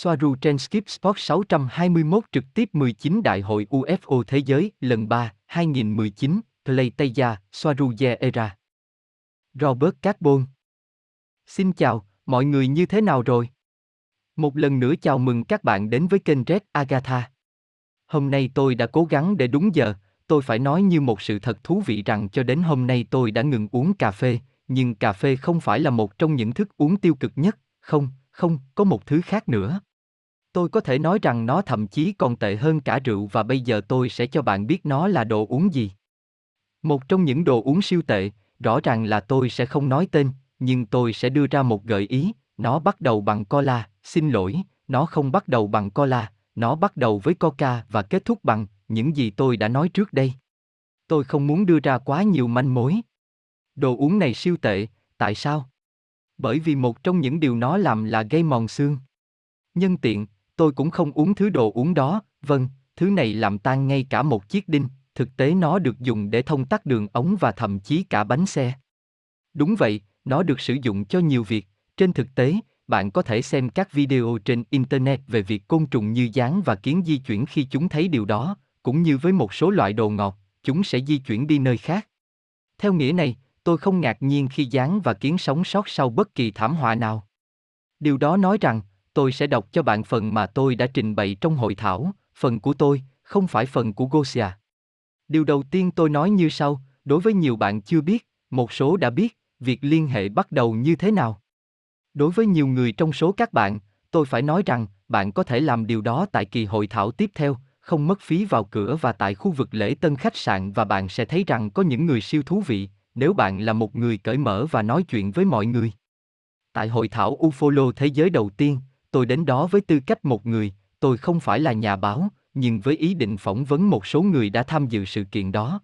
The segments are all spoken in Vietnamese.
Soaru trên Skip Sport 621 trực tiếp 19 Đại hội UFO Thế giới lần 3, 2019, Play Taya, Soaru Era. Robert Carbon Xin chào, mọi người như thế nào rồi? Một lần nữa chào mừng các bạn đến với kênh Red Agatha. Hôm nay tôi đã cố gắng để đúng giờ, tôi phải nói như một sự thật thú vị rằng cho đến hôm nay tôi đã ngừng uống cà phê, nhưng cà phê không phải là một trong những thức uống tiêu cực nhất, không, không, có một thứ khác nữa. Tôi có thể nói rằng nó thậm chí còn tệ hơn cả rượu và bây giờ tôi sẽ cho bạn biết nó là đồ uống gì. Một trong những đồ uống siêu tệ, rõ ràng là tôi sẽ không nói tên, nhưng tôi sẽ đưa ra một gợi ý, nó bắt đầu bằng cola, xin lỗi, nó không bắt đầu bằng cola, nó bắt đầu với coca và kết thúc bằng những gì tôi đã nói trước đây. Tôi không muốn đưa ra quá nhiều manh mối. Đồ uống này siêu tệ, tại sao? Bởi vì một trong những điều nó làm là gây mòn xương. Nhân tiện, tôi cũng không uống thứ đồ uống đó, vâng, thứ này làm tan ngay cả một chiếc đinh, thực tế nó được dùng để thông tắc đường ống và thậm chí cả bánh xe. Đúng vậy, nó được sử dụng cho nhiều việc, trên thực tế, bạn có thể xem các video trên internet về việc côn trùng như gián và kiến di chuyển khi chúng thấy điều đó, cũng như với một số loại đồ ngọt, chúng sẽ di chuyển đi nơi khác. Theo nghĩa này, tôi không ngạc nhiên khi gián và kiến sống sót sau bất kỳ thảm họa nào. Điều đó nói rằng, tôi sẽ đọc cho bạn phần mà tôi đã trình bày trong hội thảo, phần của tôi, không phải phần của Gosia. Điều đầu tiên tôi nói như sau, đối với nhiều bạn chưa biết, một số đã biết, việc liên hệ bắt đầu như thế nào. Đối với nhiều người trong số các bạn, tôi phải nói rằng, bạn có thể làm điều đó tại kỳ hội thảo tiếp theo, không mất phí vào cửa và tại khu vực lễ tân khách sạn và bạn sẽ thấy rằng có những người siêu thú vị, nếu bạn là một người cởi mở và nói chuyện với mọi người. Tại hội thảo Ufolo thế giới đầu tiên, tôi đến đó với tư cách một người, tôi không phải là nhà báo, nhưng với ý định phỏng vấn một số người đã tham dự sự kiện đó.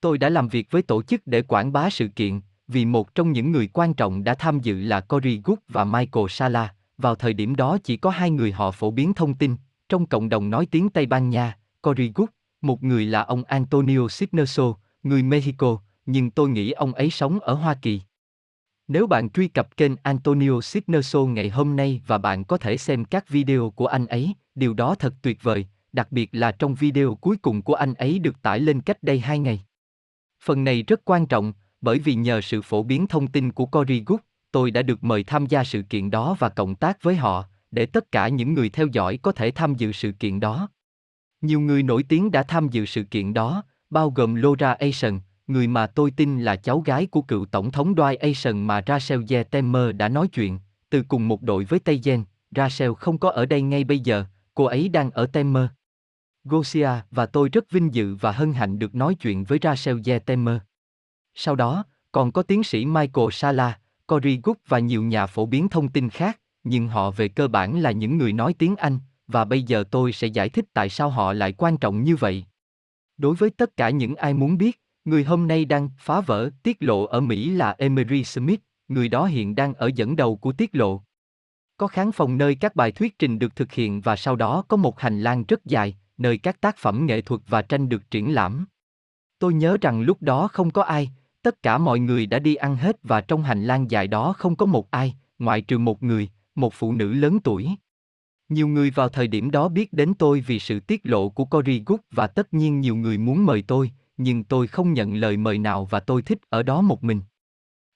Tôi đã làm việc với tổ chức để quảng bá sự kiện, vì một trong những người quan trọng đã tham dự là Cory Good và Michael Sala. Vào thời điểm đó chỉ có hai người họ phổ biến thông tin, trong cộng đồng nói tiếng Tây Ban Nha, Cory Good, một người là ông Antonio Sipnerso, người Mexico, nhưng tôi nghĩ ông ấy sống ở Hoa Kỳ. Nếu bạn truy cập kênh Antonio Cisneros ngày hôm nay và bạn có thể xem các video của anh ấy, điều đó thật tuyệt vời, đặc biệt là trong video cuối cùng của anh ấy được tải lên cách đây hai ngày. Phần này rất quan trọng, bởi vì nhờ sự phổ biến thông tin của Cory Good, tôi đã được mời tham gia sự kiện đó và cộng tác với họ, để tất cả những người theo dõi có thể tham dự sự kiện đó. Nhiều người nổi tiếng đã tham dự sự kiện đó, bao gồm Laura Asian, người mà tôi tin là cháu gái của cựu tổng thống Dwight Asian mà Rachel Zetemer đã nói chuyện, từ cùng một đội với Tây Gen, Rachel không có ở đây ngay bây giờ, cô ấy đang ở Temer. Gosia và tôi rất vinh dự và hân hạnh được nói chuyện với Rachel Zetemer. Sau đó, còn có tiến sĩ Michael Sala, Cory Good và nhiều nhà phổ biến thông tin khác, nhưng họ về cơ bản là những người nói tiếng Anh, và bây giờ tôi sẽ giải thích tại sao họ lại quan trọng như vậy. Đối với tất cả những ai muốn biết, người hôm nay đang phá vỡ tiết lộ ở Mỹ là Emery Smith, người đó hiện đang ở dẫn đầu của tiết lộ. Có khán phòng nơi các bài thuyết trình được thực hiện và sau đó có một hành lang rất dài, nơi các tác phẩm nghệ thuật và tranh được triển lãm. Tôi nhớ rằng lúc đó không có ai, tất cả mọi người đã đi ăn hết và trong hành lang dài đó không có một ai, ngoại trừ một người, một phụ nữ lớn tuổi. Nhiều người vào thời điểm đó biết đến tôi vì sự tiết lộ của Cory Good và tất nhiên nhiều người muốn mời tôi, nhưng tôi không nhận lời mời nào và tôi thích ở đó một mình.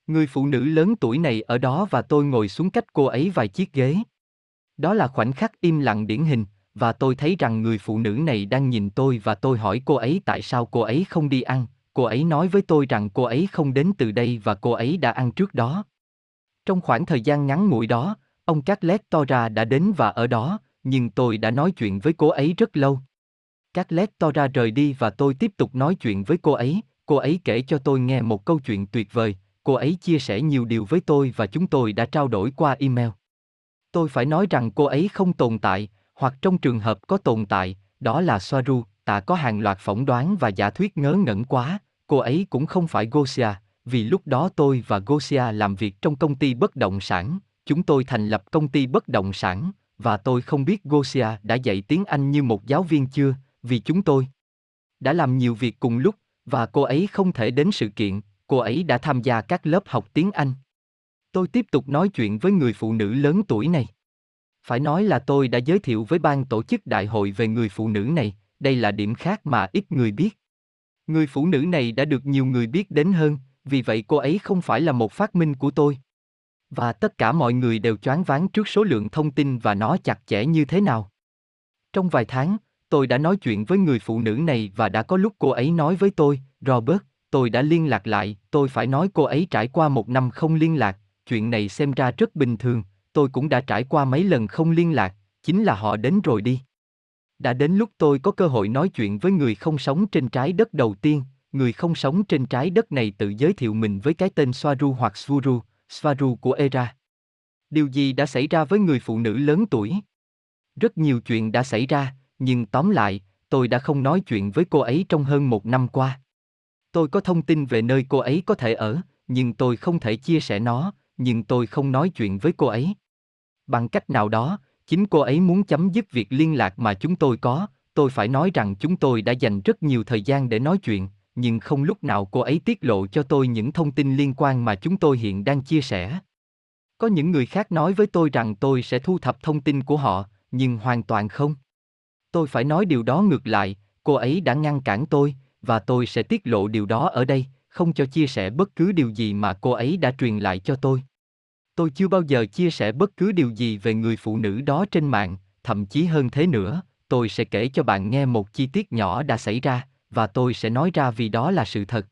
Người phụ nữ lớn tuổi này ở đó và tôi ngồi xuống cách cô ấy vài chiếc ghế. Đó là khoảnh khắc im lặng điển hình, và tôi thấy rằng người phụ nữ này đang nhìn tôi và tôi hỏi cô ấy tại sao cô ấy không đi ăn, cô ấy nói với tôi rằng cô ấy không đến từ đây và cô ấy đã ăn trước đó. Trong khoảng thời gian ngắn ngủi đó, ông Carlet Tora đã đến và ở đó, nhưng tôi đã nói chuyện với cô ấy rất lâu. Các lép to Tora rời đi và tôi tiếp tục nói chuyện với cô ấy, cô ấy kể cho tôi nghe một câu chuyện tuyệt vời, cô ấy chia sẻ nhiều điều với tôi và chúng tôi đã trao đổi qua email. Tôi phải nói rằng cô ấy không tồn tại, hoặc trong trường hợp có tồn tại, đó là Soaru, ta có hàng loạt phỏng đoán và giả thuyết ngớ ngẩn quá, cô ấy cũng không phải Gosia, vì lúc đó tôi và Gosia làm việc trong công ty bất động sản, chúng tôi thành lập công ty bất động sản, và tôi không biết Gosia đã dạy tiếng Anh như một giáo viên chưa, vì chúng tôi đã làm nhiều việc cùng lúc, và cô ấy không thể đến sự kiện, cô ấy đã tham gia các lớp học tiếng Anh. Tôi tiếp tục nói chuyện với người phụ nữ lớn tuổi này. Phải nói là tôi đã giới thiệu với ban tổ chức đại hội về người phụ nữ này, đây là điểm khác mà ít người biết. Người phụ nữ này đã được nhiều người biết đến hơn, vì vậy cô ấy không phải là một phát minh của tôi. Và tất cả mọi người đều choáng váng trước số lượng thông tin và nó chặt chẽ như thế nào. Trong vài tháng, tôi đã nói chuyện với người phụ nữ này và đã có lúc cô ấy nói với tôi, Robert, tôi đã liên lạc lại, tôi phải nói cô ấy trải qua một năm không liên lạc, chuyện này xem ra rất bình thường, tôi cũng đã trải qua mấy lần không liên lạc, chính là họ đến rồi đi. Đã đến lúc tôi có cơ hội nói chuyện với người không sống trên trái đất đầu tiên, người không sống trên trái đất này tự giới thiệu mình với cái tên Swaru hoặc Svuru, Swaru của Era. Điều gì đã xảy ra với người phụ nữ lớn tuổi? Rất nhiều chuyện đã xảy ra, nhưng tóm lại, tôi đã không nói chuyện với cô ấy trong hơn một năm qua. Tôi có thông tin về nơi cô ấy có thể ở, nhưng tôi không thể chia sẻ nó, nhưng tôi không nói chuyện với cô ấy. Bằng cách nào đó, chính cô ấy muốn chấm dứt việc liên lạc mà chúng tôi có, tôi phải nói rằng chúng tôi đã dành rất nhiều thời gian để nói chuyện, nhưng không lúc nào cô ấy tiết lộ cho tôi những thông tin liên quan mà chúng tôi hiện đang chia sẻ. Có những người khác nói với tôi rằng tôi sẽ thu thập thông tin của họ, nhưng hoàn toàn không. Tôi phải nói điều đó ngược lại, cô ấy đã ngăn cản tôi, và tôi sẽ tiết lộ điều đó ở đây, không cho chia sẻ bất cứ điều gì mà cô ấy đã truyền lại cho tôi. Tôi chưa bao giờ chia sẻ bất cứ điều gì về người phụ nữ đó trên mạng, thậm chí hơn thế nữa, tôi sẽ kể cho bạn nghe một chi tiết nhỏ đã xảy ra, và tôi sẽ nói ra vì đó là sự thật.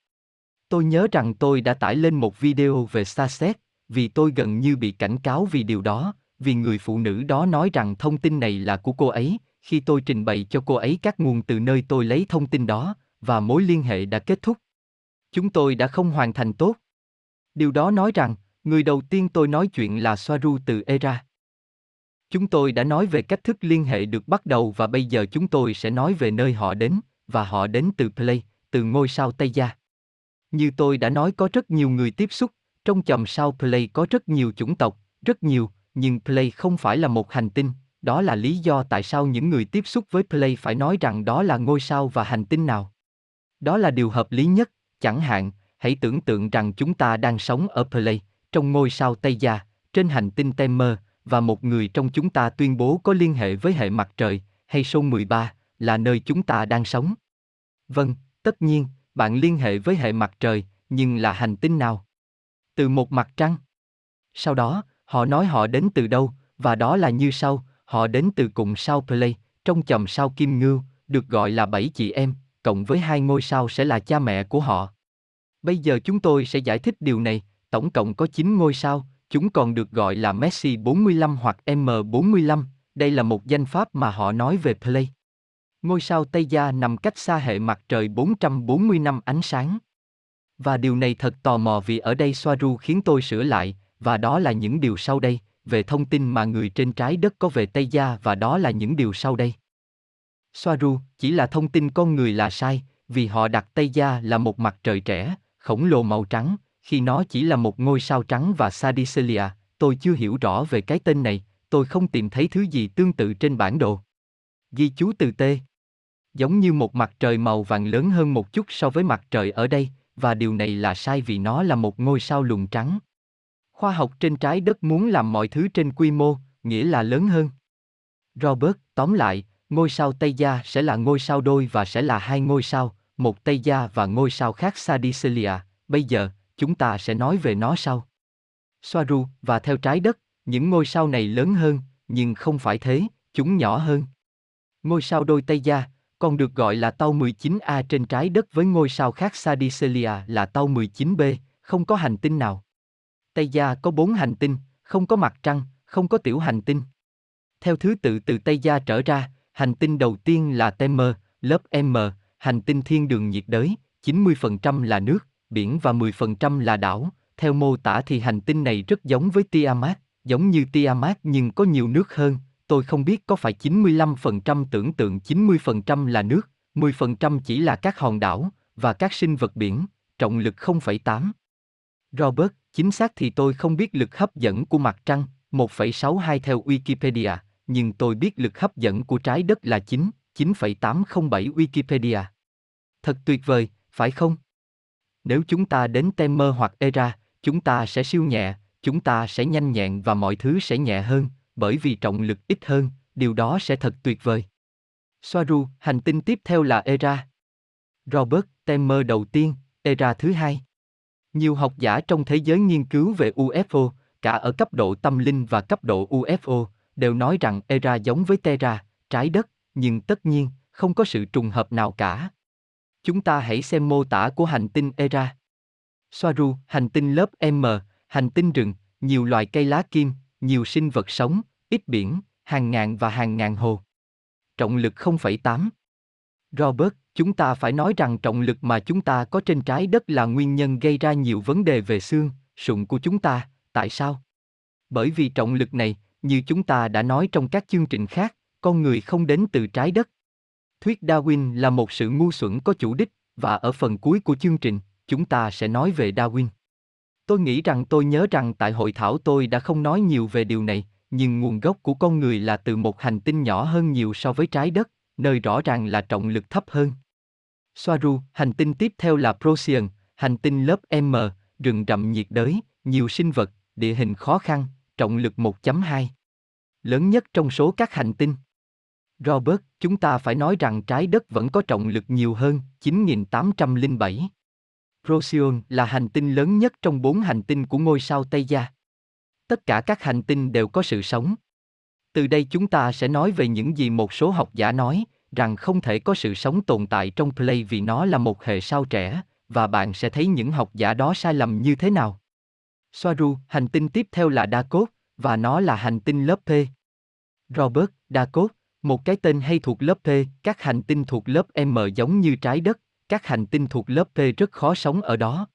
Tôi nhớ rằng tôi đã tải lên một video về Starset, vì tôi gần như bị cảnh cáo vì điều đó, vì người phụ nữ đó nói rằng thông tin này là của cô ấy, khi tôi trình bày cho cô ấy các nguồn từ nơi tôi lấy thông tin đó, và mối liên hệ đã kết thúc. Chúng tôi đã không hoàn thành tốt. Điều đó nói rằng, người đầu tiên tôi nói chuyện là Soaru từ Era. Chúng tôi đã nói về cách thức liên hệ được bắt đầu và bây giờ chúng tôi sẽ nói về nơi họ đến, và họ đến từ Play, từ ngôi sao Tây Gia. Như tôi đã nói có rất nhiều người tiếp xúc, trong chòm sao Play có rất nhiều chủng tộc, rất nhiều, nhưng Play không phải là một hành tinh, đó là lý do tại sao những người tiếp xúc với Play phải nói rằng đó là ngôi sao và hành tinh nào. Đó là điều hợp lý nhất, chẳng hạn, hãy tưởng tượng rằng chúng ta đang sống ở Play, trong ngôi sao Tây Gia, trên hành tinh Temer, và một người trong chúng ta tuyên bố có liên hệ với hệ mặt trời, hay số 13, là nơi chúng ta đang sống. Vâng, tất nhiên, bạn liên hệ với hệ mặt trời, nhưng là hành tinh nào? Từ một mặt trăng. Sau đó, họ nói họ đến từ đâu, và đó là như sau, họ đến từ cùng sao Play, trong chòm sao Kim Ngưu, được gọi là bảy chị em, cộng với hai ngôi sao sẽ là cha mẹ của họ. Bây giờ chúng tôi sẽ giải thích điều này, tổng cộng có 9 ngôi sao, chúng còn được gọi là Messi 45 hoặc M45, đây là một danh pháp mà họ nói về Play. Ngôi sao Tây Gia nằm cách xa hệ mặt trời 440 năm ánh sáng. Và điều này thật tò mò vì ở đây Soaru khiến tôi sửa lại, và đó là những điều sau đây, về thông tin mà người trên trái đất có về Tây Gia và đó là những điều sau đây. Soaru, chỉ là thông tin con người là sai, vì họ đặt Tây Gia là một mặt trời trẻ, khổng lồ màu trắng, khi nó chỉ là một ngôi sao trắng và Sadicelia, tôi chưa hiểu rõ về cái tên này, tôi không tìm thấy thứ gì tương tự trên bản đồ. Ghi chú từ T. Giống như một mặt trời màu vàng lớn hơn một chút so với mặt trời ở đây, và điều này là sai vì nó là một ngôi sao lùn trắng. Khoa học trên trái đất muốn làm mọi thứ trên quy mô, nghĩa là lớn hơn. Robert, tóm lại, ngôi sao Tây Gia sẽ là ngôi sao đôi và sẽ là hai ngôi sao, một Tây Gia và ngôi sao khác Sadicelia. Bây giờ, chúng ta sẽ nói về nó sau. Soaru, và theo trái đất, những ngôi sao này lớn hơn, nhưng không phải thế, chúng nhỏ hơn. Ngôi sao đôi Tây Gia, còn được gọi là tàu 19A trên trái đất với ngôi sao khác Sadicelia là tàu 19B, không có hành tinh nào. Tây Gia có bốn hành tinh, không có mặt trăng, không có tiểu hành tinh. Theo thứ tự từ Tây Gia trở ra, hành tinh đầu tiên là Temer, lớp M, hành tinh thiên đường nhiệt đới, 90% là nước, biển và 10% là đảo. Theo mô tả thì hành tinh này rất giống với Tiamat, giống như Tiamat nhưng có nhiều nước hơn. Tôi không biết có phải 95% tưởng tượng 90% là nước, 10% chỉ là các hòn đảo và các sinh vật biển, trọng lực 0,8. Robert, chính xác thì tôi không biết lực hấp dẫn của mặt trăng, 1,62 theo Wikipedia, nhưng tôi biết lực hấp dẫn của trái đất là 9, 9,807 Wikipedia. Thật tuyệt vời, phải không? Nếu chúng ta đến Temer hoặc Era, chúng ta sẽ siêu nhẹ, chúng ta sẽ nhanh nhẹn và mọi thứ sẽ nhẹ hơn, bởi vì trọng lực ít hơn, điều đó sẽ thật tuyệt vời. Soaru, hành tinh tiếp theo là Era. Robert, Temer đầu tiên, Era thứ hai. Nhiều học giả trong thế giới nghiên cứu về UFO, cả ở cấp độ tâm linh và cấp độ UFO, đều nói rằng Era giống với Terra, trái đất, nhưng tất nhiên, không có sự trùng hợp nào cả. Chúng ta hãy xem mô tả của hành tinh Era. Soaru, hành tinh lớp M, hành tinh rừng, nhiều loài cây lá kim, nhiều sinh vật sống, ít biển, hàng ngàn và hàng ngàn hồ. Trọng lực 0,8. Robert, chúng ta phải nói rằng trọng lực mà chúng ta có trên trái đất là nguyên nhân gây ra nhiều vấn đề về xương, sụn của chúng ta, tại sao? Bởi vì trọng lực này, như chúng ta đã nói trong các chương trình khác, con người không đến từ trái đất. Thuyết Darwin là một sự ngu xuẩn có chủ đích, và ở phần cuối của chương trình, chúng ta sẽ nói về Darwin. Tôi nghĩ rằng tôi nhớ rằng tại hội thảo tôi đã không nói nhiều về điều này, nhưng nguồn gốc của con người là từ một hành tinh nhỏ hơn nhiều so với trái đất, nơi rõ ràng là trọng lực thấp hơn. Soaru, hành tinh tiếp theo là Procyon, hành tinh lớp M, rừng rậm nhiệt đới, nhiều sinh vật, địa hình khó khăn, trọng lực 1.2. Lớn nhất trong số các hành tinh. Robert, chúng ta phải nói rằng trái đất vẫn có trọng lực nhiều hơn, 9.807. Procyon là hành tinh lớn nhất trong bốn hành tinh của ngôi sao Tây Gia. Tất cả các hành tinh đều có sự sống. Từ đây chúng ta sẽ nói về những gì một số học giả nói, rằng không thể có sự sống tồn tại trong Play vì nó là một hệ sao trẻ, và bạn sẽ thấy những học giả đó sai lầm như thế nào. Soaru, hành tinh tiếp theo là Dakot, và nó là hành tinh lớp P. Robert, Dakot, một cái tên hay thuộc lớp P, các hành tinh thuộc lớp M giống như trái đất, các hành tinh thuộc lớp P rất khó sống ở đó.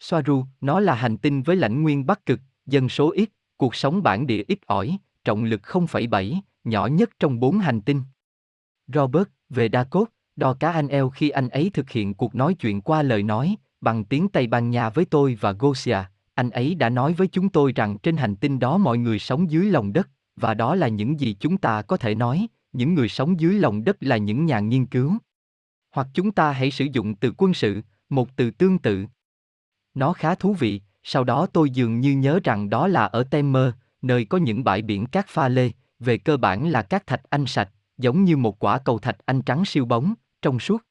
Soaru, nó là hành tinh với lãnh nguyên bắc cực, dân số ít, cuộc sống bản địa ít ỏi, trọng lực 0,7, nhỏ nhất trong bốn hành tinh. Robert, về đa cốt. đo cá anh eo khi anh ấy thực hiện cuộc nói chuyện qua lời nói, bằng tiếng Tây Ban Nha với tôi và Gosia, anh ấy đã nói với chúng tôi rằng trên hành tinh đó mọi người sống dưới lòng đất, và đó là những gì chúng ta có thể nói, những người sống dưới lòng đất là những nhà nghiên cứu. Hoặc chúng ta hãy sử dụng từ quân sự, một từ tương tự. Nó khá thú vị, sau đó tôi dường như nhớ rằng đó là ở Temer, nơi có những bãi biển cát pha lê, về cơ bản là cát thạch anh sạch, giống như một quả cầu thạch anh trắng siêu bóng, trong suốt.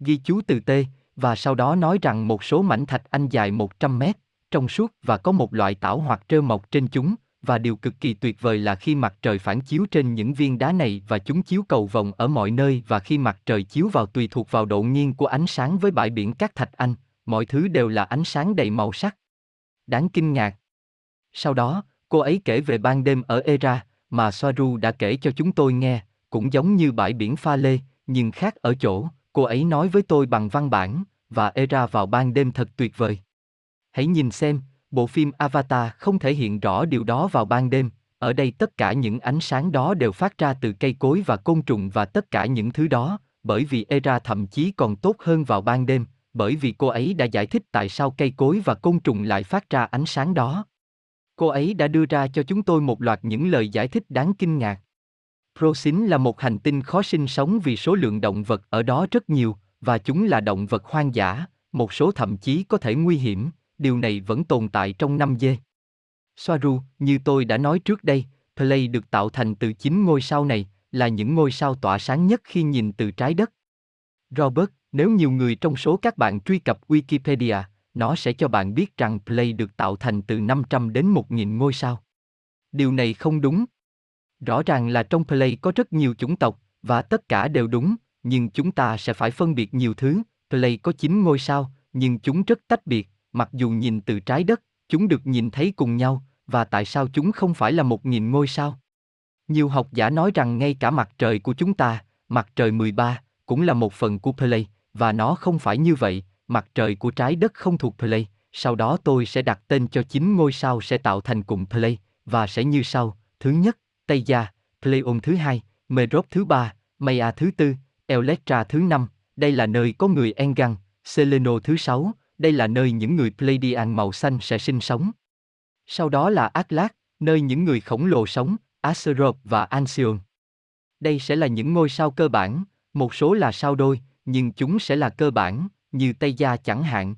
Ghi chú từ T, và sau đó nói rằng một số mảnh thạch anh dài 100 mét, trong suốt và có một loại tảo hoặc trơ mọc trên chúng, và điều cực kỳ tuyệt vời là khi mặt trời phản chiếu trên những viên đá này và chúng chiếu cầu vòng ở mọi nơi và khi mặt trời chiếu vào tùy thuộc vào độ nghiêng của ánh sáng với bãi biển các thạch anh, mọi thứ đều là ánh sáng đầy màu sắc. Đáng kinh ngạc. Sau đó, cô ấy kể về ban đêm ở Era, mà Soaru đã kể cho chúng tôi nghe, cũng giống như bãi biển pha lê, nhưng khác ở chỗ, cô ấy nói với tôi bằng văn bản, và Era vào ban đêm thật tuyệt vời. Hãy nhìn xem, bộ phim Avatar không thể hiện rõ điều đó vào ban đêm, ở đây tất cả những ánh sáng đó đều phát ra từ cây cối và côn trùng và tất cả những thứ đó, bởi vì Era thậm chí còn tốt hơn vào ban đêm, bởi vì cô ấy đã giải thích tại sao cây cối và côn trùng lại phát ra ánh sáng đó. Cô ấy đã đưa ra cho chúng tôi một loạt những lời giải thích đáng kinh ngạc. Procyn là một hành tinh khó sinh sống vì số lượng động vật ở đó rất nhiều, và chúng là động vật hoang dã, một số thậm chí có thể nguy hiểm, điều này vẫn tồn tại trong năm dê. Soaru, như tôi đã nói trước đây, Play được tạo thành từ chín ngôi sao này, là những ngôi sao tỏa sáng nhất khi nhìn từ trái đất. Robert, nếu nhiều người trong số các bạn truy cập Wikipedia, nó sẽ cho bạn biết rằng Play được tạo thành từ 500 đến 1.000 ngôi sao. Điều này không đúng. Rõ ràng là trong Play có rất nhiều chủng tộc, và tất cả đều đúng, nhưng chúng ta sẽ phải phân biệt nhiều thứ. Play có 9 ngôi sao, nhưng chúng rất tách biệt, mặc dù nhìn từ trái đất, chúng được nhìn thấy cùng nhau, và tại sao chúng không phải là một nghìn ngôi sao? Nhiều học giả nói rằng ngay cả mặt trời của chúng ta, mặt trời 13, cũng là một phần của Play, và nó không phải như vậy, mặt trời của trái đất không thuộc Play, sau đó tôi sẽ đặt tên cho chín ngôi sao sẽ tạo thành cụm Play, và sẽ như sau, thứ nhất, Tây Gia, Pleion thứ hai, Merop thứ ba, Maya thứ tư, Electra thứ năm, đây là nơi có người Engan, Seleno thứ sáu, đây là nơi những người Pleiadian màu xanh sẽ sinh sống. Sau đó là Atlas, nơi những người khổng lồ sống, Azeroth và Anxion. Đây sẽ là những ngôi sao cơ bản, một số là sao đôi, nhưng chúng sẽ là cơ bản, như Tây Gia chẳng hạn.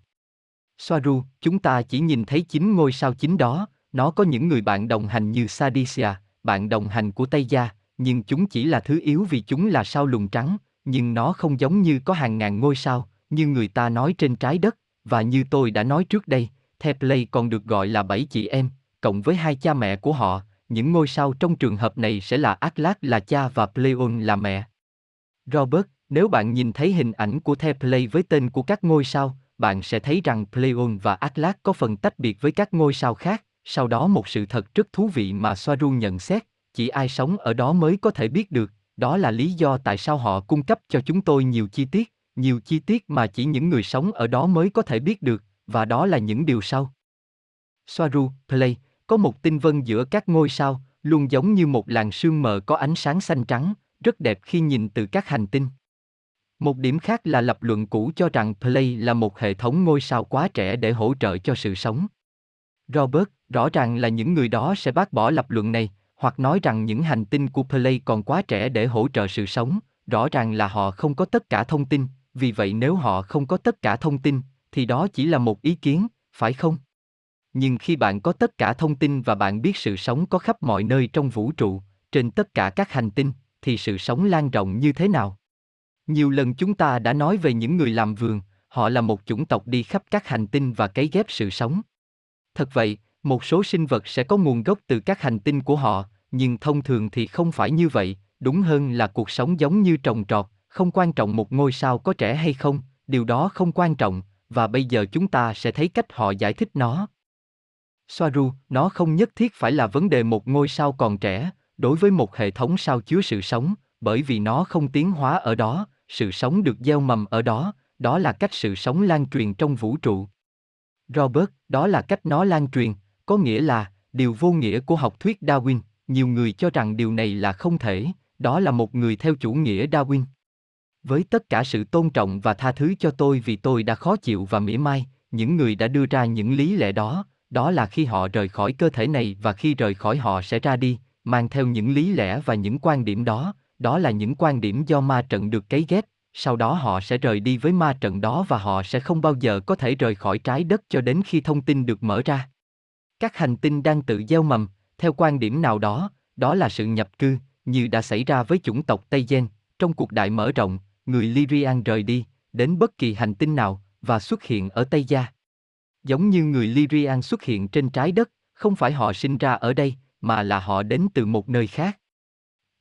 Soaru, chúng ta chỉ nhìn thấy chín ngôi sao chính đó, nó có những người bạn đồng hành như Sadisia, bạn đồng hành của Tây Gia, nhưng chúng chỉ là thứ yếu vì chúng là sao lùn trắng, nhưng nó không giống như có hàng ngàn ngôi sao, như người ta nói trên trái đất, và như tôi đã nói trước đây, Theplay còn được gọi là bảy chị em, cộng với hai cha mẹ của họ, những ngôi sao trong trường hợp này sẽ là Atlas là cha và Pleion là mẹ. Robert, nếu bạn nhìn thấy hình ảnh của the play với tên của các ngôi sao, bạn sẽ thấy rằng Pleion và Atlas có phần tách biệt với các ngôi sao khác. Sau đó một sự thật rất thú vị mà Soaru nhận xét, chỉ ai sống ở đó mới có thể biết được, đó là lý do tại sao họ cung cấp cho chúng tôi nhiều chi tiết, nhiều chi tiết mà chỉ những người sống ở đó mới có thể biết được, và đó là những điều sau. Soaru, Play, có một tinh vân giữa các ngôi sao, luôn giống như một làn sương mờ có ánh sáng xanh trắng, rất đẹp khi nhìn từ các hành tinh. Một điểm khác là lập luận cũ cho rằng Play là một hệ thống ngôi sao quá trẻ để hỗ trợ cho sự sống. Robert, rõ ràng là những người đó sẽ bác bỏ lập luận này, hoặc nói rằng những hành tinh của Play còn quá trẻ để hỗ trợ sự sống, rõ ràng là họ không có tất cả thông tin, vì vậy nếu họ không có tất cả thông tin, thì đó chỉ là một ý kiến, phải không? Nhưng khi bạn có tất cả thông tin và bạn biết sự sống có khắp mọi nơi trong vũ trụ, trên tất cả các hành tinh, thì sự sống lan rộng như thế nào? Nhiều lần chúng ta đã nói về những người làm vườn, họ là một chủng tộc đi khắp các hành tinh và cấy ghép sự sống. Thật vậy, một số sinh vật sẽ có nguồn gốc từ các hành tinh của họ, nhưng thông thường thì không phải như vậy, đúng hơn là cuộc sống giống như trồng trọt, không quan trọng một ngôi sao có trẻ hay không, điều đó không quan trọng, và bây giờ chúng ta sẽ thấy cách họ giải thích nó. Soaru, nó không nhất thiết phải là vấn đề một ngôi sao còn trẻ, đối với một hệ thống sao chứa sự sống, bởi vì nó không tiến hóa ở đó, sự sống được gieo mầm ở đó, đó là cách sự sống lan truyền trong vũ trụ. Robert, đó là cách nó lan truyền, có nghĩa là, điều vô nghĩa của học thuyết Darwin, nhiều người cho rằng điều này là không thể, đó là một người theo chủ nghĩa Darwin. Với tất cả sự tôn trọng và tha thứ cho tôi vì tôi đã khó chịu và mỉa mai, những người đã đưa ra những lý lẽ đó, đó là khi họ rời khỏi cơ thể này và khi rời khỏi họ sẽ ra đi, mang theo những lý lẽ và những quan điểm đó, đó là những quan điểm do ma trận được cấy ghép, sau đó họ sẽ rời đi với ma trận đó và họ sẽ không bao giờ có thể rời khỏi trái đất cho đến khi thông tin được mở ra. Các hành tinh đang tự gieo mầm, theo quan điểm nào đó, đó là sự nhập cư, như đã xảy ra với chủng tộc Tây Gen, trong cuộc đại mở rộng, người Lyrian rời đi, đến bất kỳ hành tinh nào, và xuất hiện ở Tây Gia. Giống như người Lyrian xuất hiện trên trái đất, không phải họ sinh ra ở đây, mà là họ đến từ một nơi khác.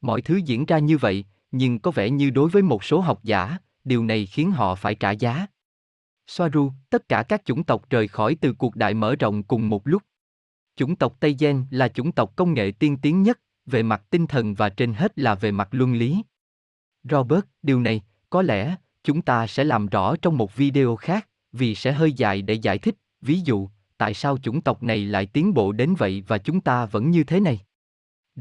Mọi thứ diễn ra như vậy, nhưng có vẻ như đối với một số học giả, điều này khiến họ phải trả giá. Soaru, tất cả các chủng tộc rời khỏi từ cuộc đại mở rộng cùng một lúc. Chủng tộc Tây Gen là chủng tộc công nghệ tiên tiến nhất, về mặt tinh thần và trên hết là về mặt luân lý. Robert, điều này, có lẽ, chúng ta sẽ làm rõ trong một video khác, vì sẽ hơi dài để giải thích, ví dụ, tại sao chủng tộc này lại tiến bộ đến vậy và chúng ta vẫn như thế này.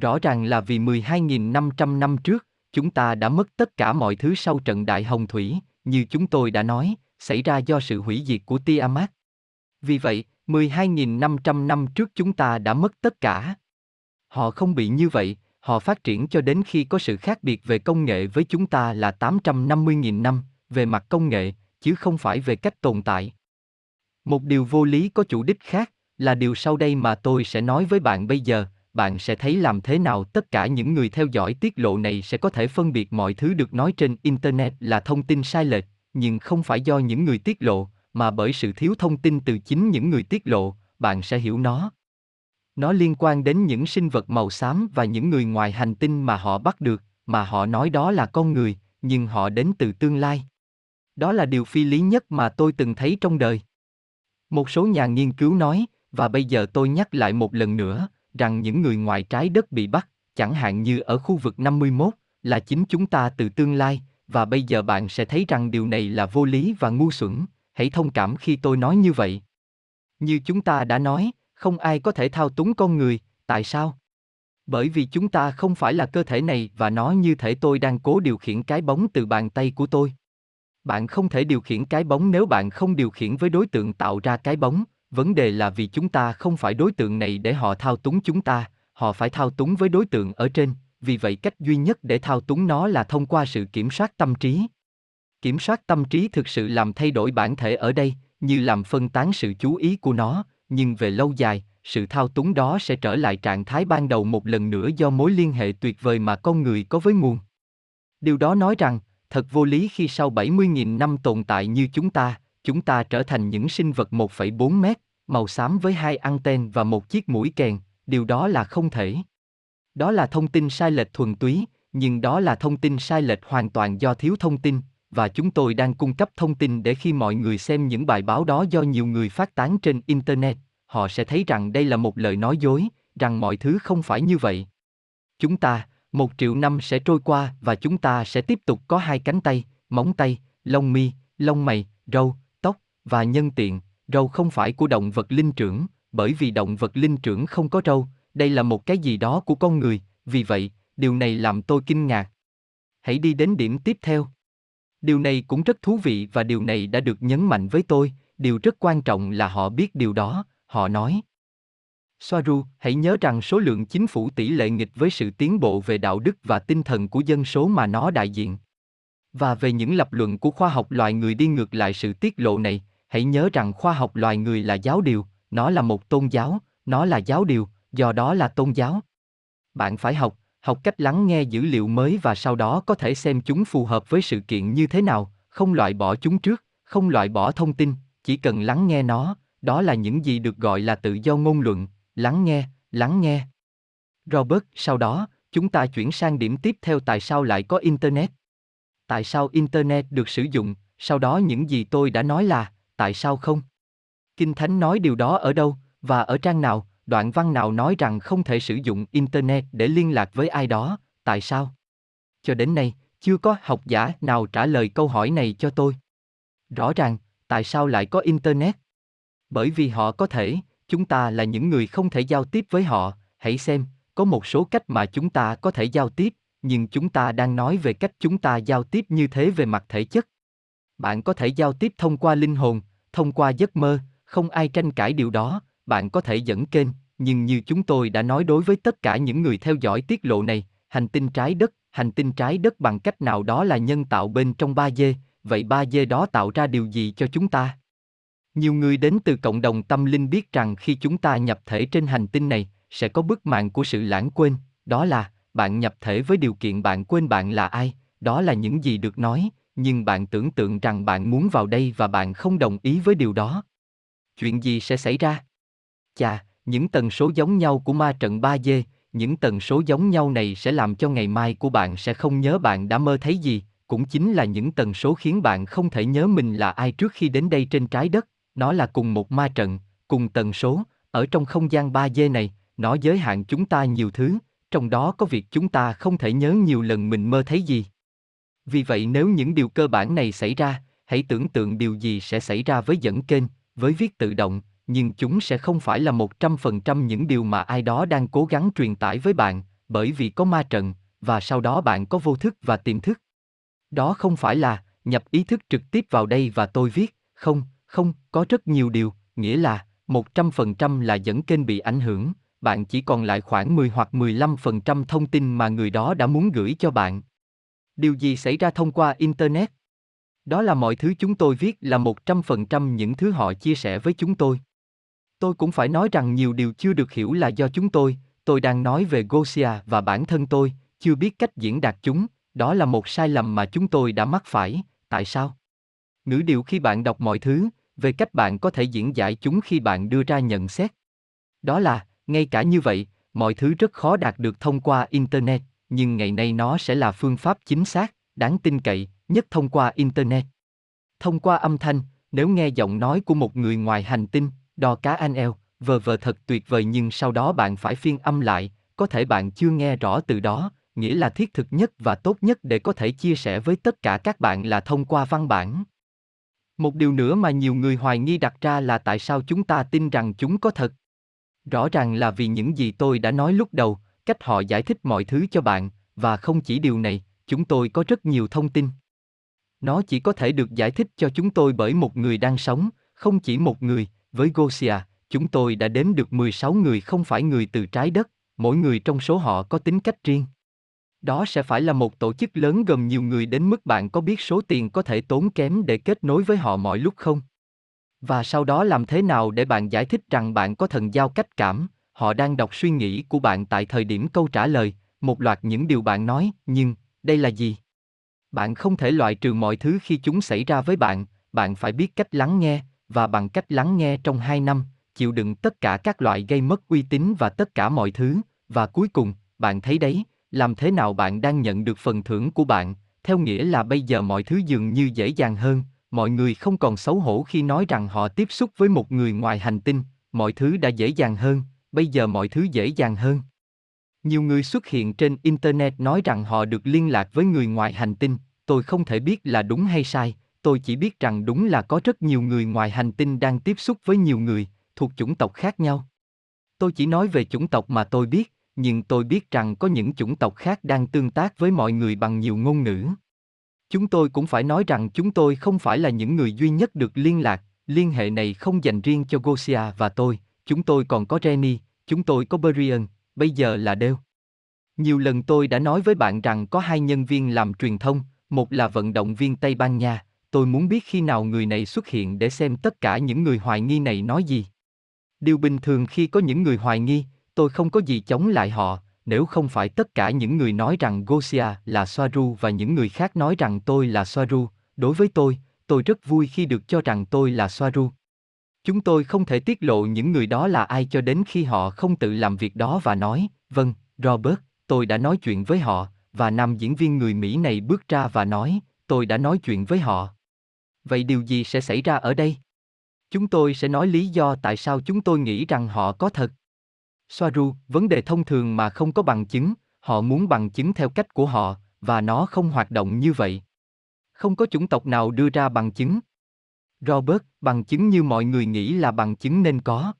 Rõ ràng là vì 12.500 năm trước, chúng ta đã mất tất cả mọi thứ sau trận đại hồng thủy, như chúng tôi đã nói, xảy ra do sự hủy diệt của Tiamat. Vì vậy, 12.500 năm trước chúng ta đã mất tất cả. Họ không bị như vậy, họ phát triển cho đến khi có sự khác biệt về công nghệ với chúng ta là 850.000 năm, về mặt công nghệ, chứ không phải về cách tồn tại. Một điều vô lý có chủ đích khác, là điều sau đây mà tôi sẽ nói với bạn bây giờ, bạn sẽ thấy làm thế nào. Tất cả những người theo dõi tiết lộ này sẽ có thể phân biệt mọi thứ được nói trên internet là thông tin sai lệch, nhưng không phải do những người tiết lộ, mà bởi sự thiếu thông tin từ chính những người tiết lộ, bạn sẽ hiểu nó. Nó liên quan đến những sinh vật màu xám và những người ngoài hành tinh mà họ bắt được, mà họ nói đó là con người, nhưng họ đến từ tương lai. Đó là điều phi lý nhất mà tôi từng thấy trong đời. Một số nhà nghiên cứu nói, và bây giờ tôi nhắc lại một lần nữa rằng những người ngoài trái đất bị bắt, chẳng hạn như ở khu vực 51, là chính chúng ta từ tương lai, và bây giờ bạn sẽ thấy rằng điều này là vô lý và ngu xuẩn, hãy thông cảm khi tôi nói như vậy. Như chúng ta đã nói, không ai có thể thao túng con người, tại sao? Bởi vì chúng ta không phải là cơ thể này và nó như thể tôi đang cố điều khiển cái bóng từ bàn tay của tôi. Bạn không thể điều khiển cái bóng nếu bạn không điều khiển với đối tượng tạo ra cái bóng, vấn đề là vì chúng ta không phải đối tượng này để họ thao túng chúng ta họ phải thao túng với đối tượng ở trên vì vậy cách duy nhất để thao túng nó là thông qua sự kiểm soát tâm trí kiểm soát tâm trí thực sự làm thay đổi bản thể ở đây như làm phân tán sự chú ý của nó nhưng về lâu dài sự thao túng đó sẽ trở lại trạng thái ban đầu một lần nữa do mối liên hệ tuyệt vời mà con người có với nguồn. Điều đó nói rằng, thật vô lý khi sau 70.000 năm tồn tại như chúng ta, chúng ta trở thành những sinh vật 1,4 mét, màu xám với hai anten và một chiếc mũi kèn, điều đó là không thể. Đó là thông tin sai lệch thuần túy, nhưng đó là thông tin sai lệch hoàn toàn do thiếu thông tin, và chúng tôi đang cung cấp thông tin để khi mọi người xem những bài báo đó do nhiều người phát tán trên internet, họ sẽ thấy rằng đây là một lời nói dối, rằng mọi thứ không phải như vậy. Chúng ta, một triệu năm sẽ trôi qua và chúng ta sẽ tiếp tục có hai cánh tay, móng tay, lông mi, lông mày, râu, và nhân tiện. Râu không phải của động vật linh trưởng, bởi vì động vật linh trưởng không có râu, đây là một cái gì đó của con người, vì vậy, điều này làm tôi kinh ngạc. Hãy đi đến điểm tiếp theo. Điều này cũng rất thú vị và điều này đã được nhấn mạnh với tôi, điều rất quan trọng là họ biết điều đó, họ nói. Soaru, hãy nhớ rằng số lượng chính phủ tỷ lệ nghịch với sự tiến bộ về đạo đức và tinh thần của dân số mà nó đại diện. Và về những lập luận của khoa học loài người đi ngược lại sự tiết lộ này, hãy nhớ rằng khoa học loài người là giáo điều, nó là một tôn giáo, nó là giáo điều, do đó là tôn giáo. Bạn phải học, học cách lắng nghe dữ liệu mới và sau đó có thể xem chúng phù hợp với sự kiện như thế nào, không loại bỏ chúng trước, không loại bỏ thông tin, chỉ cần lắng nghe nó, đó là những gì được gọi là tự do ngôn luận, lắng nghe, lắng nghe. Robert, sau đó, chúng ta chuyển sang điểm tiếp theo tại sao lại có Internet. Tại sao Internet được sử dụng, sau đó những gì tôi đã nói là, tại sao không? Kinh Thánh nói điều đó ở đâu, và ở trang nào, đoạn văn nào nói rằng không thể sử dụng Internet để liên lạc với ai đó, tại sao? Cho đến nay, chưa có học giả nào trả lời câu hỏi này cho tôi. Rõ ràng, tại sao lại có Internet? Bởi vì họ có thể, chúng ta là những người không thể giao tiếp với họ, hãy xem, có một số cách mà chúng ta có thể giao tiếp, nhưng chúng ta đang nói về cách chúng ta giao tiếp như thế về mặt thể chất. Bạn có thể giao tiếp thông qua linh hồn, thông qua giấc mơ, không ai tranh cãi điều đó, bạn có thể dẫn kênh, nhưng như chúng tôi đã nói đối với tất cả những người theo dõi tiết lộ này, hành tinh trái đất, hành tinh trái đất bằng cách nào đó là nhân tạo bên trong 3D, vậy 3D đó tạo ra điều gì cho chúng ta? Nhiều người đến từ cộng đồng tâm linh biết rằng khi chúng ta nhập thể trên hành tinh này, sẽ có bức mạng của sự lãng quên, đó là, bạn nhập thể với điều kiện bạn quên bạn là ai, đó là những gì được nói, nhưng bạn tưởng tượng rằng bạn muốn vào đây và bạn không đồng ý với điều đó. Chuyện gì sẽ xảy ra? Chà, những tần số giống nhau của ma trận 3D, những tần số giống nhau này sẽ làm cho ngày mai của bạn sẽ không nhớ bạn đã mơ thấy gì, cũng chính là những tần số khiến bạn không thể nhớ mình là ai trước khi đến đây trên trái đất, nó là cùng một ma trận, cùng tần số, ở trong không gian 3D này, nó giới hạn chúng ta nhiều thứ, trong đó có việc chúng ta không thể nhớ nhiều lần mình mơ thấy gì. Vì vậy nếu những điều cơ bản này xảy ra, hãy tưởng tượng điều gì sẽ xảy ra với dẫn kênh, với viết tự động, nhưng chúng sẽ không phải là một trăm phần trăm những điều mà ai đó đang cố gắng truyền tải với bạn, bởi vì có ma trận, và sau đó bạn có vô thức và tiềm thức. Đó không phải là, nhập ý thức trực tiếp vào đây và tôi viết, không, không, có rất nhiều điều, nghĩa là, một trăm phần trăm là dẫn kênh bị ảnh hưởng, bạn chỉ còn lại khoảng 10 hoặc 15% thông tin mà người đó đã muốn gửi cho bạn. Điều gì xảy ra thông qua Internet? Đó là mọi thứ chúng tôi viết là 100% những thứ họ chia sẻ với chúng tôi. Tôi cũng phải nói rằng nhiều điều chưa được hiểu là do chúng tôi, tôi đang nói về Gosia và bản thân tôi, chưa biết cách diễn đạt chúng, đó là một sai lầm mà chúng tôi đã mắc phải, tại sao? Ngữ điệu khi bạn đọc mọi thứ, về cách bạn có thể diễn giải chúng khi bạn đưa ra nhận xét. Đó là, ngay cả như vậy, mọi thứ rất khó đạt được thông qua Internet, nhưng ngày nay nó sẽ là phương pháp chính xác, đáng tin cậy, nhất thông qua Internet. Thông qua âm thanh, nếu nghe giọng nói của một người ngoài hành tinh, đo cá anh eo, vờ vờ thật tuyệt vời nhưng sau đó bạn phải phiên âm lại, có thể bạn chưa nghe rõ từ đó, nghĩa là thiết thực nhất và tốt nhất để có thể chia sẻ với tất cả các bạn là thông qua văn bản. Một điều nữa mà nhiều người hoài nghi đặt ra là tại sao chúng ta tin rằng chúng có thật. Rõ ràng là vì những gì tôi đã nói lúc đầu, cách họ giải thích mọi thứ cho bạn, và không chỉ điều này, chúng tôi có rất nhiều thông tin. Nó chỉ có thể được giải thích cho chúng tôi bởi một người đang sống, không chỉ một người, với Gosia, chúng tôi đã đếm được 16 người không phải người từ trái đất, mỗi người trong số họ có tính cách riêng. Đó sẽ phải là một tổ chức lớn gồm nhiều người đến mức bạn có biết số tiền có thể tốn kém để kết nối với họ mọi lúc không? Và sau đó làm thế nào để bạn giải thích rằng bạn có thần giao cách cảm, họ đang đọc suy nghĩ của bạn tại thời điểm câu trả lời, một loạt những điều bạn nói, nhưng, đây là gì? Bạn không thể loại trừ mọi thứ khi chúng xảy ra với bạn, bạn phải biết cách lắng nghe, và bằng cách lắng nghe trong hai năm, chịu đựng tất cả các loại gây mất uy tín và tất cả mọi thứ, và cuối cùng, bạn thấy đấy, làm thế nào bạn đang nhận được phần thưởng của bạn, theo nghĩa là bây giờ mọi thứ dường như dễ dàng hơn, mọi người không còn xấu hổ khi nói rằng họ tiếp xúc với một người ngoài hành tinh, mọi thứ đã dễ dàng hơn, bây giờ mọi thứ dễ dàng hơn. Nhiều người xuất hiện trên internet nói rằng họ được liên lạc với người ngoài hành tinh, tôi không thể biết là đúng hay sai, tôi chỉ biết rằng đúng là có rất nhiều người ngoài hành tinh đang tiếp xúc với nhiều người thuộc chủng tộc khác nhau. Tôi chỉ nói về chủng tộc mà tôi biết, nhưng tôi biết rằng có những chủng tộc khác đang tương tác với mọi người bằng nhiều ngôn ngữ. Chúng tôi cũng phải nói rằng chúng tôi không phải là những người duy nhất được liên lạc, liên hệ này không dành riêng cho Gosia và tôi, chúng tôi còn có Renny, chúng tôi có Brian, bây giờ là Dale. Nhiều lần tôi đã nói với bạn rằng có hai nhân viên làm truyền thông, một là vận động viên Tây Ban Nha, tôi muốn biết khi nào người này xuất hiện để xem tất cả những người hoài nghi này nói gì. Điều bình thường khi có những người hoài nghi, tôi không có gì chống lại họ, nếu không phải tất cả những người nói rằng Gosia là Soaru và những người khác nói rằng tôi là Soaru, đối với tôi, tôi rất vui khi được cho rằng tôi là Soaru. Chúng tôi không thể tiết lộ những người đó là ai cho đến khi họ không tự làm việc đó và nói, vâng, Robert, tôi đã nói chuyện với họ, và nam diễn viên người Mỹ này bước ra và nói, tôi đã nói chuyện với họ. Vậy điều gì sẽ xảy ra ở đây? Chúng tôi sẽ nói lý do tại sao chúng tôi nghĩ rằng họ có thật. Soaru, vấn đề thông thường mà không có bằng chứng, họ muốn bằng chứng theo cách của họ, và nó không hoạt động như vậy. Không có chủng tộc nào đưa ra bằng chứng. Robert, bằng chứng như mọi người nghĩ là bằng chứng nên có.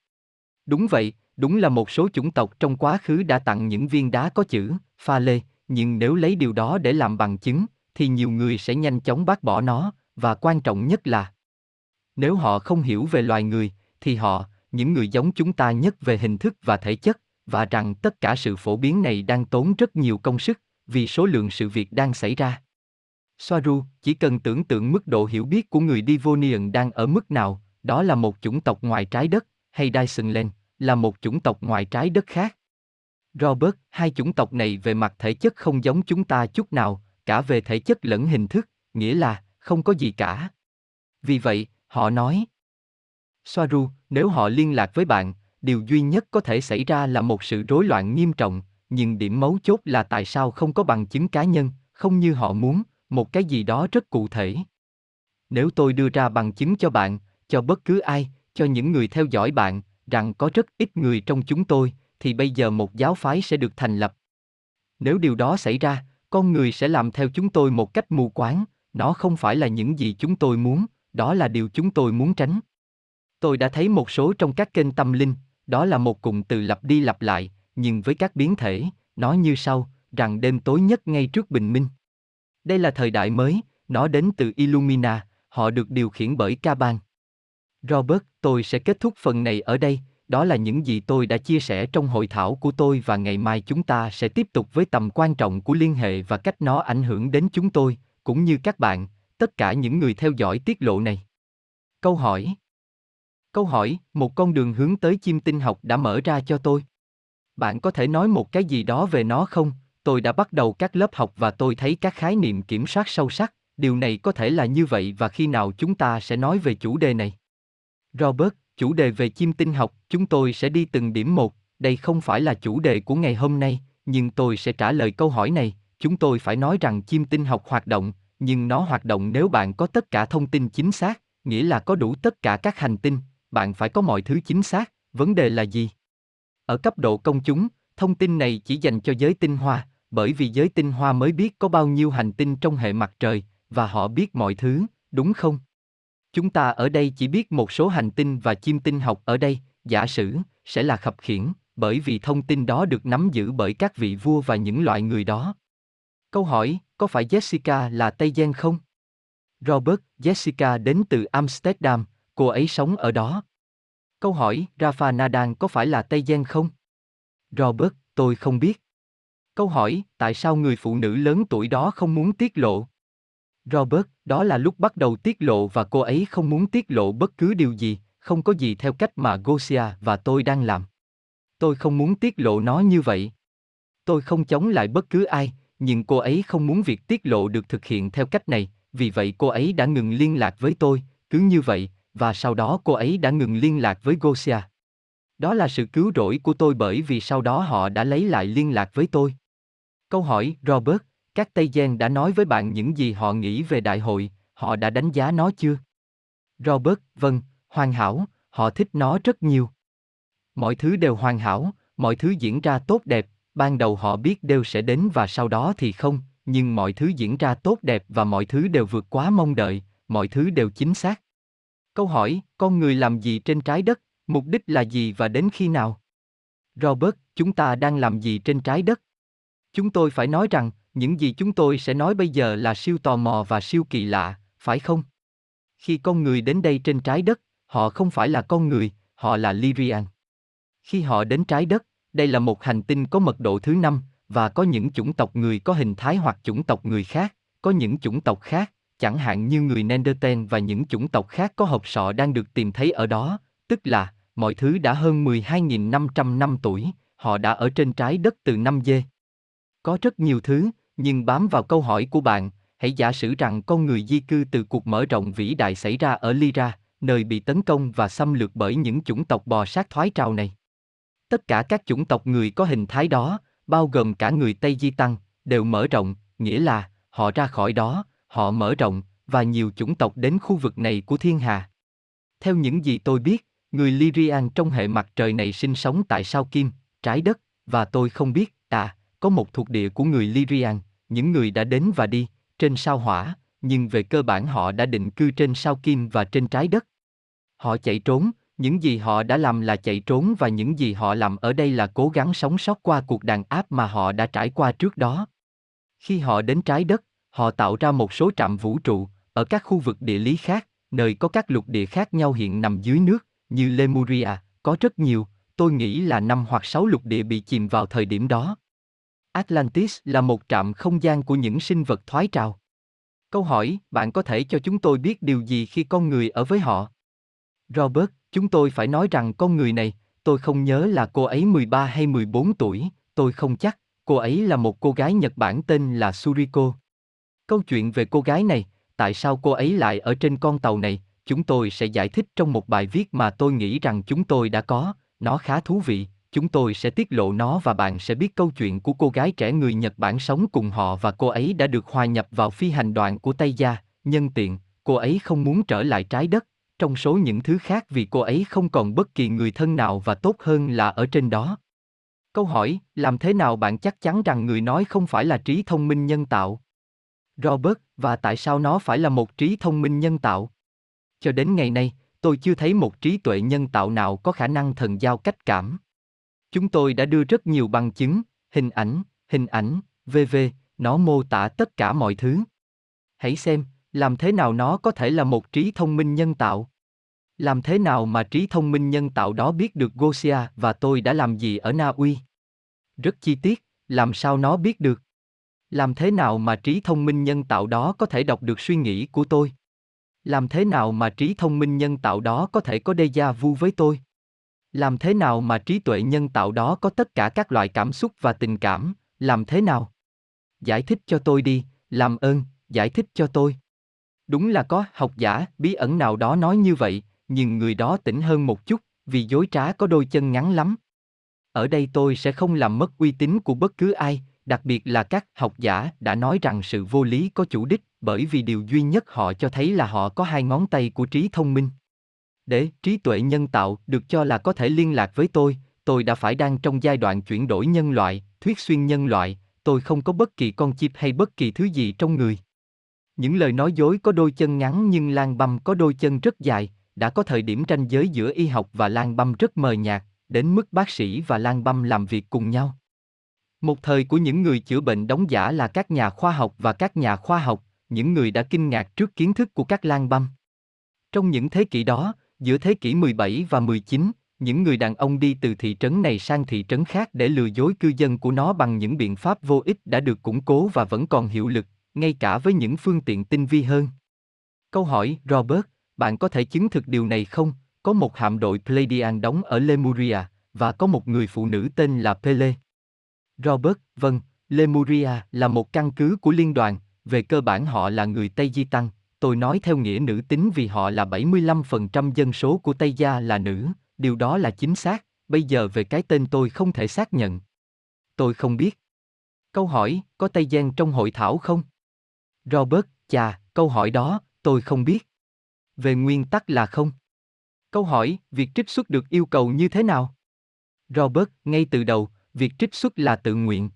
Đúng vậy, đúng là một số chủng tộc trong quá khứ đã tặng những viên đá có chữ, pha lê, nhưng nếu lấy điều đó để làm bằng chứng, thì nhiều người sẽ nhanh chóng bác bỏ nó, và quan trọng nhất là nếu họ không hiểu về loài người, thì họ, những người giống chúng ta nhất về hình thức và thể chất, và rằng tất cả sự phổ biến này đang tốn rất nhiều công sức, vì số lượng sự việc đang xảy ra. Soaru, chỉ cần tưởng tượng mức độ hiểu biết của người Devonian đang ở mức nào, đó là một chủng tộc ngoài trái đất, hay Dyson là một chủng tộc ngoài trái đất khác. Robert, hai chủng tộc này về mặt thể chất không giống chúng ta chút nào, cả về thể chất lẫn hình thức, nghĩa là, không có gì cả. Vì vậy, họ nói. Soaru, nếu họ liên lạc với bạn, điều duy nhất có thể xảy ra là một sự rối loạn nghiêm trọng, nhưng điểm mấu chốt là tại sao không có bằng chứng cá nhân, không như họ muốn, một cái gì đó rất cụ thể. Nếu tôi đưa ra bằng chứng cho bạn, cho bất cứ ai, cho những người theo dõi bạn, rằng có rất ít người trong chúng tôi, thì bây giờ một giáo phái sẽ được thành lập. Nếu điều đó xảy ra, con người sẽ làm theo chúng tôi một cách mù quáng, nó không phải là những gì chúng tôi muốn, đó là điều chúng tôi muốn tránh. Tôi đã thấy một số trong các kênh tâm linh, đó là một cụm từ lặp đi lặp lại, nhưng với các biến thể, nói như sau, rằng đêm tối nhất ngay trước bình minh. Đây là thời đại mới, nó đến từ Illumina, họ được điều khiển bởi Caban. Robert, tôi sẽ kết thúc phần này ở đây, đó là những gì tôi đã chia sẻ trong hội thảo của tôi và ngày mai chúng ta sẽ tiếp tục với tầm quan trọng của liên hệ và cách nó ảnh hưởng đến chúng tôi, cũng như các bạn, tất cả những người theo dõi tiết lộ này. Câu hỏi Câu hỏi, một con đường hướng tới chim tinh học đã mở ra cho tôi. Bạn có thể nói một cái gì đó về nó không? Tôi đã bắt đầu các lớp học và tôi thấy các khái niệm kiểm soát sâu sắc, điều này có thể là như vậy và khi nào chúng ta sẽ nói về chủ đề này? Robert, chủ đề về chim tinh học, chúng tôi sẽ đi từng điểm một, đây không phải là chủ đề của ngày hôm nay, nhưng tôi sẽ trả lời câu hỏi này, chúng tôi phải nói rằng chim tinh học hoạt động, nhưng nó hoạt động nếu bạn có tất cả thông tin chính xác, nghĩa là có đủ tất cả các hành tinh, bạn phải có mọi thứ chính xác, vấn đề là gì? Ở cấp độ công chúng, thông tin này chỉ dành cho giới tinh hoa, bởi vì giới tinh hoa mới biết có bao nhiêu hành tinh trong hệ mặt trời, và họ biết mọi thứ, đúng không? Chúng ta ở đây chỉ biết một số hành tinh và chim tinh học ở đây, giả sử, sẽ là khập khiển, bởi vì thông tin đó được nắm giữ bởi các vị vua và những loại người đó. Câu hỏi, có phải Jessica là Tây Gen không? Robert, Jessica đến từ Amsterdam, cô ấy sống ở đó. Câu hỏi, Rafa Nadal có phải là Tây Gen không? Robert, tôi không biết. Câu hỏi, tại sao người phụ nữ lớn tuổi đó không muốn tiết lộ? Robert, đó là lúc bắt đầu tiết lộ và cô ấy không muốn tiết lộ bất cứ điều gì, không có gì theo cách mà Gosia và tôi đang làm. Tôi không muốn tiết lộ nó như vậy. Tôi không chống lại bất cứ ai, nhưng cô ấy không muốn việc tiết lộ được thực hiện theo cách này, vì vậy cô ấy đã ngừng liên lạc với tôi, cứ như vậy, và sau đó cô ấy đã ngừng liên lạc với Gosia. Đó là sự cứu rỗi của tôi bởi vì sau đó họ đã lấy lại liên lạc với tôi. Câu hỏi, Robert, các Tây Gen đã nói với bạn những gì họ nghĩ về đại hội, họ đã đánh giá nó chưa? Robert, vâng, hoàn hảo, họ thích nó rất nhiều. Mọi thứ đều hoàn hảo, mọi thứ diễn ra tốt đẹp, ban đầu họ biết đều sẽ đến và sau đó thì không, nhưng mọi thứ diễn ra tốt đẹp và mọi thứ đều vượt quá mong đợi, mọi thứ đều chính xác. Câu hỏi, con người làm gì trên trái đất, mục đích là gì và đến khi nào? Robert, chúng ta đang làm gì trên trái đất? Chúng tôi phải nói rằng, những gì chúng tôi sẽ nói bây giờ là siêu tò mò và siêu kỳ lạ, phải không? Khi con người đến đây trên trái đất, họ không phải là con người, họ là Lyrian. Khi họ đến trái đất, đây là một hành tinh có mật độ thứ năm, và có những chủng tộc người có hình thái hoặc chủng tộc người khác, có những chủng tộc khác, chẳng hạn như người Neanderthal và những chủng tộc khác có hộp sọ đang được tìm thấy ở đó, tức là, mọi thứ đã hơn 12.500 năm tuổi, họ đã ở trên trái đất từ năm dê. Có rất nhiều thứ, nhưng bám vào câu hỏi của bạn, hãy giả sử rằng con người di cư từ cuộc mở rộng vĩ đại xảy ra ở Lyra, nơi bị tấn công và xâm lược bởi những chủng tộc bò sát thoái trào này. Tất cả các chủng tộc người có hình thái đó, bao gồm cả người Tây Di Tăng, đều mở rộng, nghĩa là, họ ra khỏi đó, họ mở rộng, và nhiều chủng tộc đến khu vực này của thiên hà. Theo những gì tôi biết, người Lyrian trong hệ mặt trời này sinh sống tại sao Kim, trái đất, và tôi không biết, à, có một thuộc địa của người Lyrian, những người đã đến và đi, trên sao hỏa, nhưng về cơ bản họ đã định cư trên sao Kim và trên trái đất. Họ chạy trốn, những gì họ đã làm là chạy trốn và những gì họ làm ở đây là cố gắng sống sót qua cuộc đàn áp mà họ đã trải qua trước đó. Khi họ đến trái đất, họ tạo ra một số trạm vũ trụ, ở các khu vực địa lý khác, nơi có các lục địa khác nhau hiện nằm dưới nước, như Lemuria, có rất nhiều, tôi nghĩ là năm hoặc sáu lục địa bị chìm vào thời điểm đó. Atlantis là một trạm không gian của những sinh vật thoái trào. Câu hỏi, bạn có thể cho chúng tôi biết điều gì khi con người ở với họ? Robert, chúng tôi phải nói rằng con người này, tôi không nhớ là cô ấy 13 hay 14 tuổi, tôi không chắc, cô ấy là một cô gái Nhật Bản tên là Suriko. Câu chuyện về cô gái này, tại sao cô ấy lại ở trên con tàu này, chúng tôi sẽ giải thích trong một bài viết mà tôi nghĩ rằng chúng tôi đã có, nó khá thú vị, chúng tôi sẽ tiết lộ nó và bạn sẽ biết câu chuyện của cô gái trẻ người Nhật Bản sống cùng họ và cô ấy đã được hòa nhập vào phi hành đoàn của Tây Gia, nhân tiện, cô ấy không muốn trở lại trái đất, trong số những thứ khác vì cô ấy không còn bất kỳ người thân nào và tốt hơn là ở trên đó. Câu hỏi, làm thế nào bạn chắc chắn rằng người nói không phải là trí thông minh nhân tạo? Robert, và tại sao nó phải là một trí thông minh nhân tạo? Cho đến ngày nay, tôi chưa thấy một trí tuệ nhân tạo nào có khả năng thần giao cách cảm. Chúng tôi đã đưa rất nhiều bằng chứng, hình ảnh, hình ảnh, vv, nó mô tả tất cả mọi thứ. Hãy xem, làm thế nào nó có thể là một trí thông minh nhân tạo? Làm thế nào mà trí thông minh nhân tạo đó biết được Gosia và tôi đã làm gì ở Na Uy? Rất chi tiết, làm sao nó biết được? Làm thế nào mà trí thông minh nhân tạo đó có thể đọc được suy nghĩ của tôi? Làm thế nào mà trí thông minh nhân tạo đó có thể có đê gia vu với tôi? Làm thế nào mà trí tuệ nhân tạo đó có tất cả các loại cảm xúc và tình cảm, làm thế nào? Giải thích cho tôi đi, làm ơn, giải thích cho tôi. Đúng là có học giả bí ẩn nào đó nói như vậy, nhưng người đó tỉnh hơn một chút, vì dối trá có đôi chân ngắn lắm. Ở đây tôi sẽ không làm mất uy tín của bất cứ ai, đặc biệt là các học giả đã nói rằng sự vô lý có chủ đích, bởi vì điều duy nhất họ cho thấy là họ có hai ngón tay của trí thông minh. Để trí tuệ nhân tạo được cho là có thể liên lạc với tôi, tôi đã phải đang trong giai đoạn chuyển đổi nhân loại, thuyết xuyên nhân loại, tôi không có bất kỳ con chip hay bất kỳ thứ gì trong người. Những lời nói dối có đôi chân ngắn nhưng lan băm có đôi chân rất dài, đã có thời điểm ranh giới giữa y học và lan băm rất mờ nhạt, đến mức bác sĩ và lan băm làm việc cùng nhau. Một thời của những người chữa bệnh đóng giả là các nhà khoa học và các nhà khoa học, những người đã kinh ngạc trước kiến thức của các lan băm. Trong những thế kỷ đó, giữa thế kỷ 17 và 19, những người đàn ông đi từ thị trấn này sang thị trấn khác để lừa dối cư dân của nó bằng những biện pháp vô ích đã được củng cố và vẫn còn hiệu lực, ngay cả với những phương tiện tinh vi hơn. Câu hỏi, Robert, bạn có thể chứng thực điều này không? Có một hạm đội Pleiadian đóng ở Lemuria, và có một người phụ nữ tên là Pele. Robert, vâng, Lemuria là một căn cứ của liên đoàn, về cơ bản họ là người Tây Di Tăng, tôi nói theo nghĩa nữ tính vì họ là 75% dân số của Tây Gia là nữ, điều đó là chính xác, bây giờ về cái tên tôi không thể xác nhận. Tôi không biết. Câu hỏi, có Tây Giang trong hội thảo không? Robert, chà, câu hỏi đó, tôi không biết. Về nguyên tắc là không. Câu hỏi, việc trích xuất được yêu cầu như thế nào? Robert, ngay từ đầu, việc trích xuất là tự nguyện.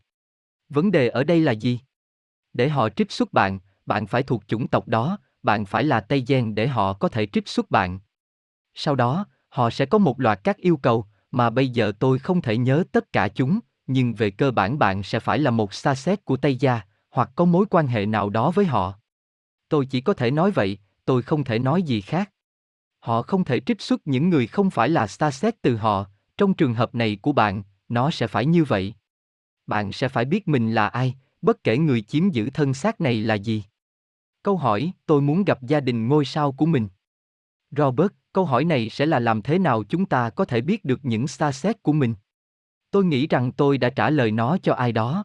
Vấn đề ở đây là gì? Để họ trích xuất bạn, bạn phải thuộc chủng tộc đó, bạn phải là Tây Gen để họ có thể trích xuất bạn. Sau đó, họ sẽ có một loạt các yêu cầu, mà bây giờ tôi không thể nhớ tất cả chúng, nhưng về cơ bản bạn sẽ phải là một xa xét của Tây Gia, hoặc có mối quan hệ nào đó với họ. Tôi chỉ có thể nói vậy, tôi không thể nói gì khác. Họ không thể trích xuất những người không phải là xa xét từ họ, trong trường hợp này của bạn, nó sẽ phải như vậy. Bạn sẽ phải biết mình là ai, bất kể người chiếm giữ thân xác này là gì. Câu hỏi, tôi muốn gặp gia đình ngôi sao của mình. Robert, câu hỏi này sẽ là làm thế nào chúng ta có thể biết được những xa xét của mình? Tôi nghĩ rằng tôi đã trả lời nó cho ai đó.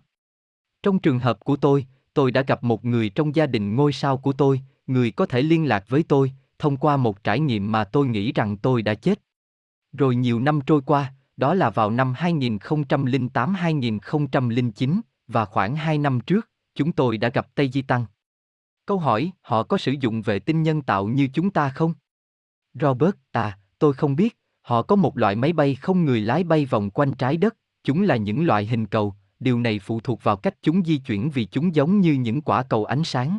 Trong trường hợp của tôi, tôi đã gặp một người trong gia đình ngôi sao của tôi, người có thể liên lạc với tôi, thông qua một trải nghiệm mà tôi nghĩ rằng tôi đã chết. Rồi nhiều năm trôi qua, đó là vào năm 2008-2009, và khoảng 2 năm trước, chúng tôi đã gặp Tây Di Tăng. Câu hỏi, họ có sử dụng vệ tinh nhân tạo như chúng ta không? Robert, à, tôi không biết, họ có một loại máy bay không người lái bay vòng quanh trái đất, chúng là những loại hình cầu, điều này phụ thuộc vào cách chúng di chuyển vì chúng giống như những quả cầu ánh sáng.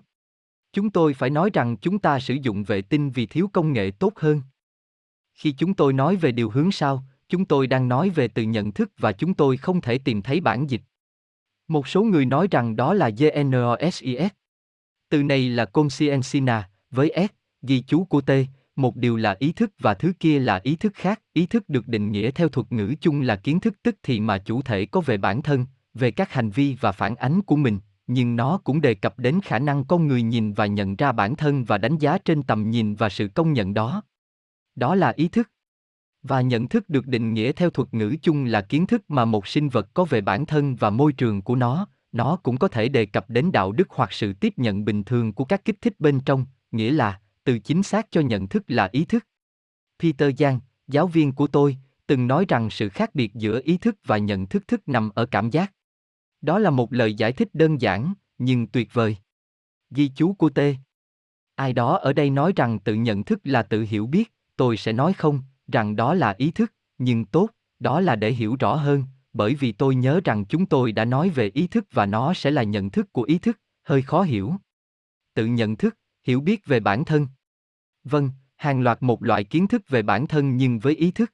Chúng tôi phải nói rằng chúng ta sử dụng vệ tinh vì thiếu công nghệ tốt hơn. Khi chúng tôi nói về điều hướng sau, chúng tôi đang nói về từ nhận thức và chúng tôi không thể tìm thấy bản dịch. Một số người nói rằng đó là GNOSIS. Từ này là consciencina, với S, ghi chú của T, một điều là ý thức và thứ kia là ý thức khác. Ý thức được định nghĩa theo thuật ngữ chung là kiến thức tức thì mà chủ thể có về bản thân, về các hành vi và phản ánh của mình, nhưng nó cũng đề cập đến khả năng con người nhìn và nhận ra bản thân và đánh giá trên tầm nhìn và sự công nhận đó. Đó là ý thức. Và nhận thức được định nghĩa theo thuật ngữ chung là kiến thức mà một sinh vật có về bản thân và môi trường của nó, nó cũng có thể đề cập đến đạo đức hoặc sự tiếp nhận bình thường của các kích thích bên trong, nghĩa là, từ chính xác cho nhận thức là ý thức. Peter Giang, giáo viên của tôi, từng nói rằng sự khác biệt giữa ý thức và nhận thức thức nằm ở cảm giác. Đó là một lời giải thích đơn giản, nhưng tuyệt vời. Ghi chú của T. Ai đó ở đây nói rằng tự nhận thức là tự hiểu biết, tôi sẽ nói không, rằng đó là ý thức, nhưng tốt, đó là để hiểu rõ hơn, bởi vì tôi nhớ rằng chúng tôi đã nói về ý thức và nó sẽ là nhận thức của ý thức, hơi khó hiểu. Tự nhận thức, hiểu biết về bản thân. Vâng, hàng loạt một loại kiến thức về bản thân nhưng với ý thức.